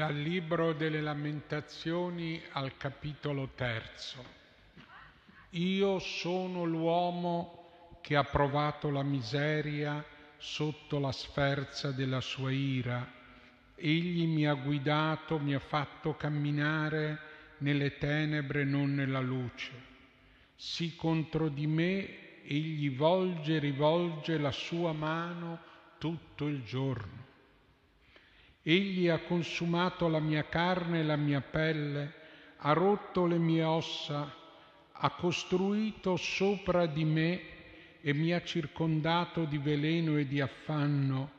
Dal Libro delle Lamentazioni al capitolo terzo. Io sono l'uomo che ha provato la miseria sotto la sferza della sua ira. Egli mi ha guidato, mi ha fatto camminare nelle tenebre, non nella luce. Sì contro di me egli volge e rivolge la sua mano tutto il giorno. Egli ha consumato la mia carne e la mia pelle, ha rotto le mie ossa, ha costruito sopra di me e mi ha circondato di veleno e di affanno,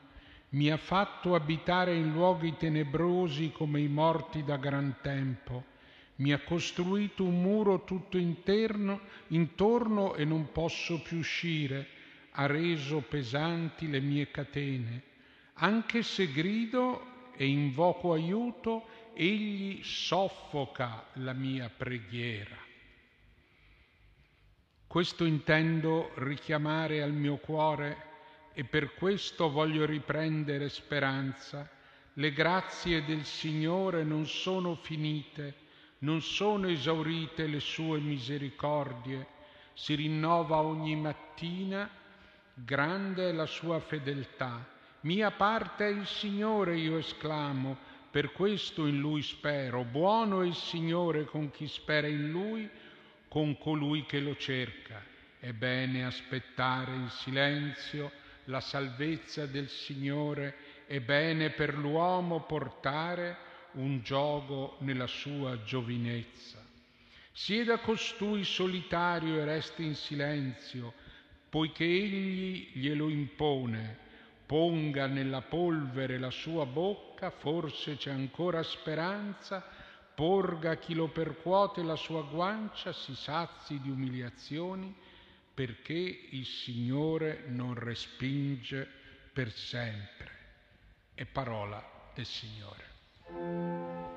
mi ha fatto abitare in luoghi tenebrosi come i morti da gran tempo, mi ha costruito un muro tutto interno, intorno e non posso più uscire, ha reso pesanti le mie catene. Anche se grido e invoco aiuto, egli soffoca la mia preghiera. Questo intendo richiamare al mio cuore e per questo voglio riprendere speranza. Le grazie del Signore non sono finite, non sono esaurite le sue misericordie, si rinnova ogni mattina, grande è la sua fedeltà. Mia parte è il Signore, io esclamo, per questo in Lui spero. Buono è il Signore con chi spera in Lui, con colui che lo cerca. È bene aspettare in silenzio la salvezza del Signore, è bene per l'uomo portare un gioco nella sua giovinezza. Sieda costui solitario e resti in silenzio, poiché egli glielo impone ponga nella polvere la sua bocca, forse c'è ancora speranza, porga chi lo percuote la sua guancia, si sazi di umiliazioni, perché il Signore non respinge per sempre. È parola del Signore.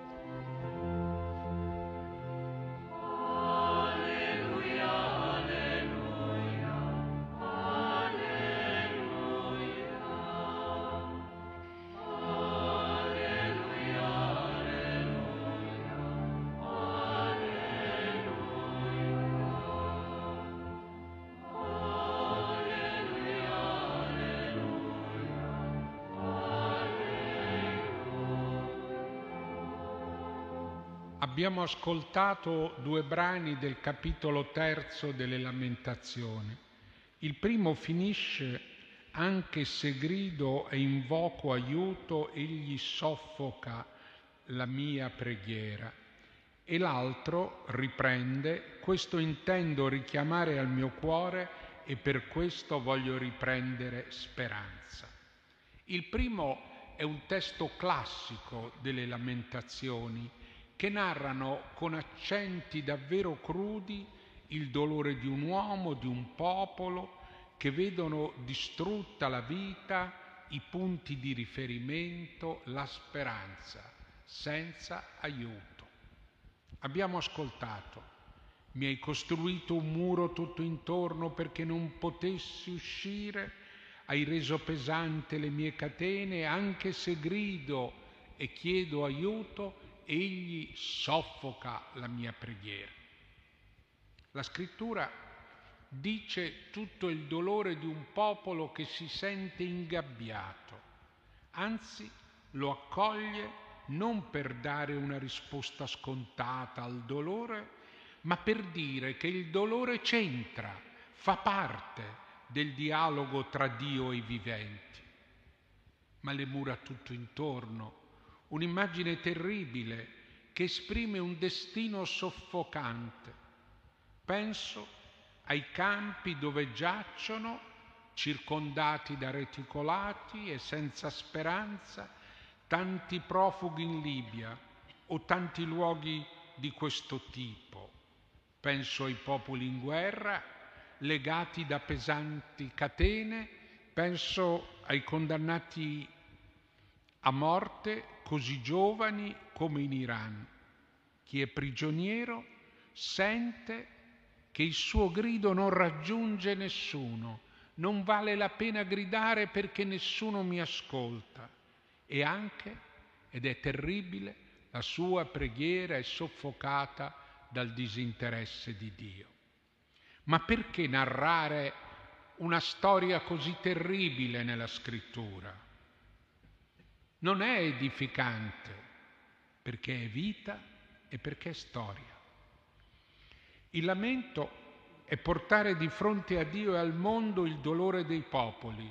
Abbiamo ascoltato due brani del capitolo terzo delle Lamentazioni. Il primo finisce anche se grido e invoco aiuto, egli soffoca la mia preghiera. E l'altro riprende, questo intendo richiamare al mio cuore e per questo voglio riprendere speranza. Il primo è un testo classico delle lamentazioni che narrano con accenti davvero crudi il dolore di un uomo, di un popolo, che vedono distrutta la vita, i punti di riferimento, la speranza, senza aiuto. Abbiamo ascoltato, mi hai costruito un muro tutto intorno perché non potessi uscire, hai reso pesante le mie catene, anche se grido e chiedo aiuto, egli soffoca la mia preghiera. La scrittura dice tutto il dolore di un popolo che si sente ingabbiato, anzi lo accoglie non per dare una risposta scontata al dolore, ma per dire che il dolore c'entra, fa parte del dialogo tra Dio e i viventi. Ma le mura tutto intorno un'immagine terribile che esprime un destino soffocante. Penso ai campi dove giacciono, circondati da reticolati e senza speranza, tanti profughi in Libia o tanti luoghi di questo tipo. Penso ai popoli in guerra, legati da pesanti catene, penso ai condannati a morte così giovani come in Iran. Chi è prigioniero sente che il suo grido non raggiunge nessuno, non vale la pena gridare perché nessuno mi ascolta e anche ed è terribile, la sua preghiera è soffocata dal disinteresse di Dio. Ma perché narrare una storia così terribile nella scrittura? Non è edificante perché è vita e perché è storia. Il lamento è portare di fronte a Dio e al mondo il dolore dei popoli,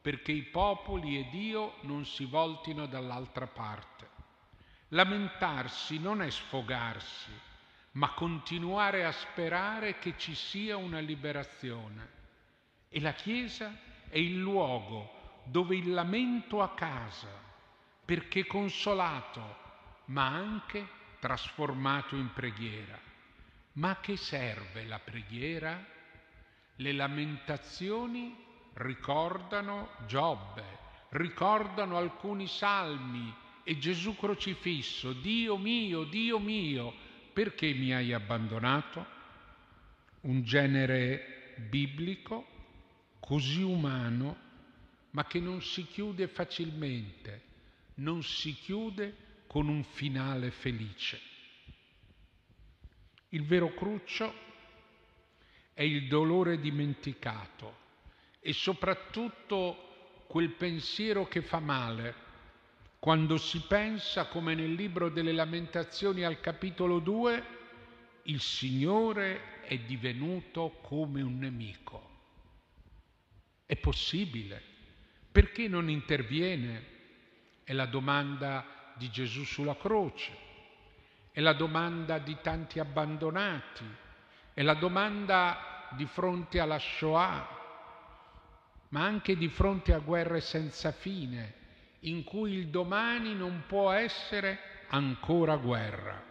perché i popoli e Dio non si voltino dall'altra parte. Lamentarsi non è sfogarsi, ma continuare a sperare che ci sia una liberazione. E la Chiesa è il luogo dove il lamento a casa, perché consolato, ma anche trasformato in preghiera. Ma a che serve la preghiera? Le lamentazioni ricordano Giobbe, ricordano alcuni salmi e Gesù crocifisso, Dio mio, Dio mio, perché mi hai abbandonato? Un genere biblico, così umano, ma che non si chiude facilmente, non si chiude con un finale felice. Il vero cruccio è il dolore dimenticato e soprattutto quel pensiero che fa male quando si pensa, come nel libro delle lamentazioni al capitolo 2, il Signore è divenuto come un nemico. È possibile? Perché non interviene? È la domanda di Gesù sulla croce. È la domanda di tanti abbandonati, è la domanda di fronte alla Shoah, ma anche di fronte a guerre senza fine, in cui il domani non può essere ancora guerra.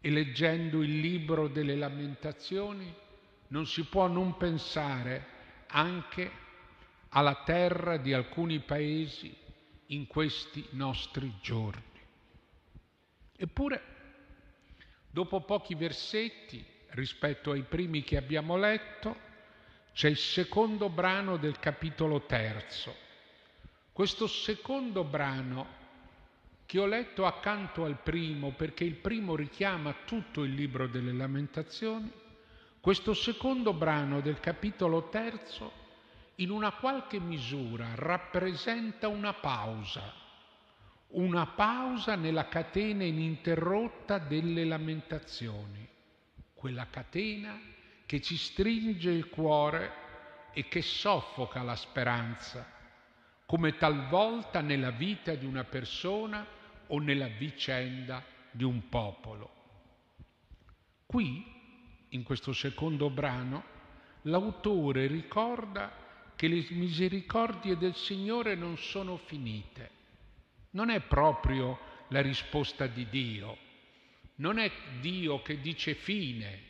E leggendo il libro delle lamentazioni non si può non pensare anche alla terra di alcuni paesi in questi nostri giorni. Eppure, dopo pochi versetti rispetto ai primi che abbiamo letto, c'è il secondo brano del capitolo terzo. Questo secondo brano che ho letto accanto al primo, perché il primo richiama tutto il libro delle lamentazioni, questo secondo brano del capitolo terzo in una qualche misura rappresenta una pausa una pausa nella catena ininterrotta delle lamentazioni, quella catena che ci stringe il cuore e che soffoca la speranza, come talvolta nella vita di una persona o nella vicenda di un popolo. Qui, in questo secondo brano, l'autore ricorda che le misericordie del Signore non sono finite non è proprio la risposta di Dio, non è Dio che dice fine,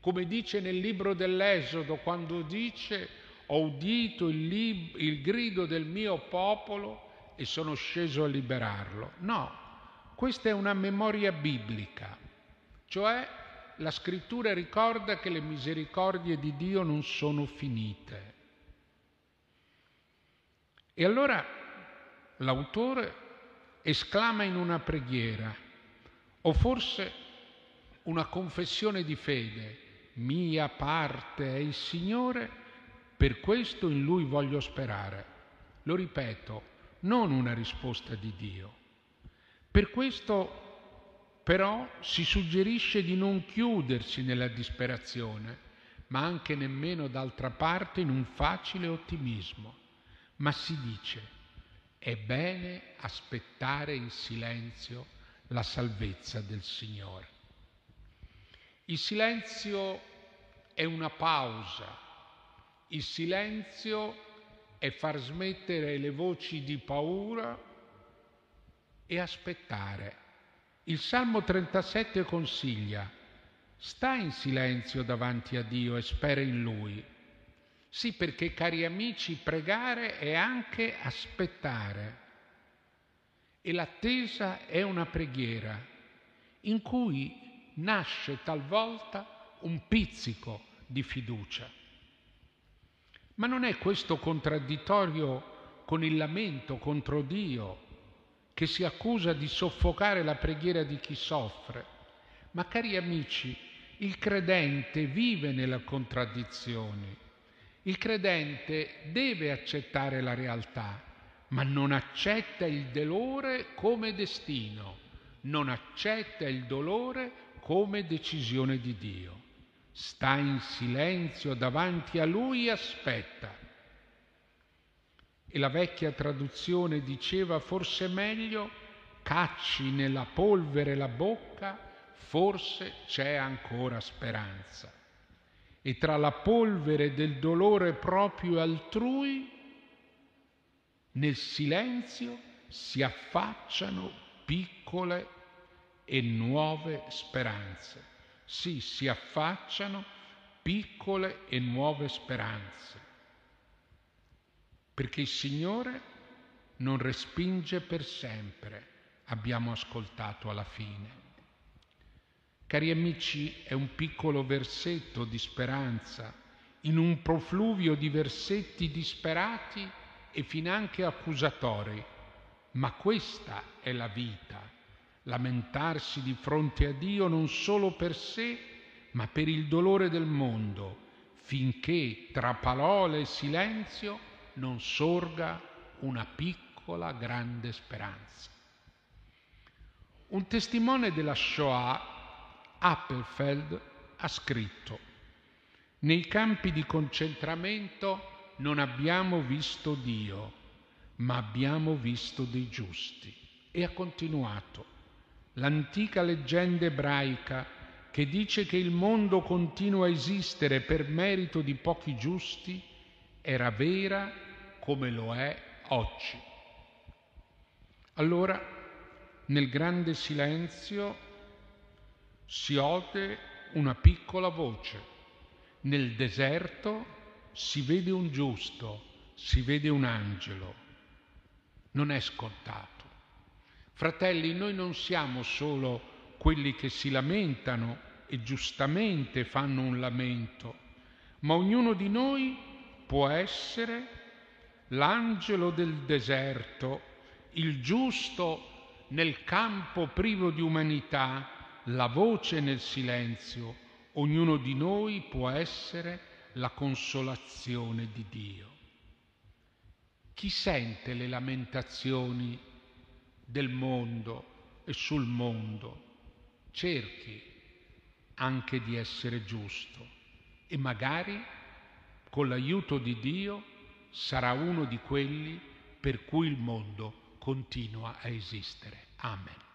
come dice nel libro dell'Esodo quando dice ho udito il, lib- il grido del mio popolo e sono sceso a liberarlo. No, questa è una memoria biblica, cioè la scrittura ricorda che le misericordie di Dio non sono finite. E allora l'autore esclama in una preghiera o forse una confessione di fede, mia parte è il Signore, per questo in Lui voglio sperare. Lo ripeto, non una risposta di Dio. Per questo però si suggerisce di non chiudersi nella disperazione, ma anche nemmeno d'altra parte in un facile ottimismo, ma si dice è bene aspettare in silenzio la salvezza del Signore. Il silenzio è una pausa, il silenzio è far smettere le voci di paura e aspettare. Il Salmo 37 consiglia, sta in silenzio davanti a Dio e spera in Lui sì, perché cari amici, pregare è anche aspettare. E l'attesa è una preghiera in cui nasce talvolta un pizzico di fiducia. Ma non è questo contraddittorio con il lamento contro Dio, che si accusa di soffocare la preghiera di chi soffre. Ma cari amici, il credente vive nella contraddizione. Il credente deve accettare la realtà, ma non accetta il dolore come destino, non accetta il dolore come decisione di Dio. Sta in silenzio davanti a Lui e aspetta. E la vecchia traduzione diceva forse meglio, cacci nella polvere la bocca forse c'è ancora speranza. E tra la polvere del dolore proprio altrui, nel silenzio si affacciano piccole e nuove speranze. Sì, si affacciano piccole e nuove speranze. Perché il Signore non respinge per sempre, abbiamo ascoltato alla fine. Cari amici, è un piccolo versetto di speranza in un profluvio di versetti disperati e finanche accusatori, ma questa è la vita, lamentarsi di fronte a Dio non solo per sé, ma per il dolore del mondo, finché tra parole e silenzio non sorga una piccola grande speranza. Un testimone della Shoah Appelfeld ha scritto, nei campi di concentramento non abbiamo visto Dio, ma abbiamo visto dei giusti. E ha continuato, l'antica leggenda ebraica che dice che il mondo continua a esistere per merito di pochi giusti era vera come lo è oggi. Allora, nel grande silenzio si ode una piccola voce. Nel deserto si vede un giusto, si vede un angelo. Non è scontato. Fratelli, noi non siamo solo quelli che si lamentano e giustamente fanno un lamento, ma ognuno di noi può essere l'angelo del deserto, il giusto nel campo privo di umanità, la voce nel silenzio, ognuno di noi può essere la consolazione di Dio. Chi sente le lamentazioni del mondo e sul mondo, cerchi anche di essere giusto e magari con l'aiuto di Dio sarà uno di quelli per cui il mondo continua a esistere. Amen.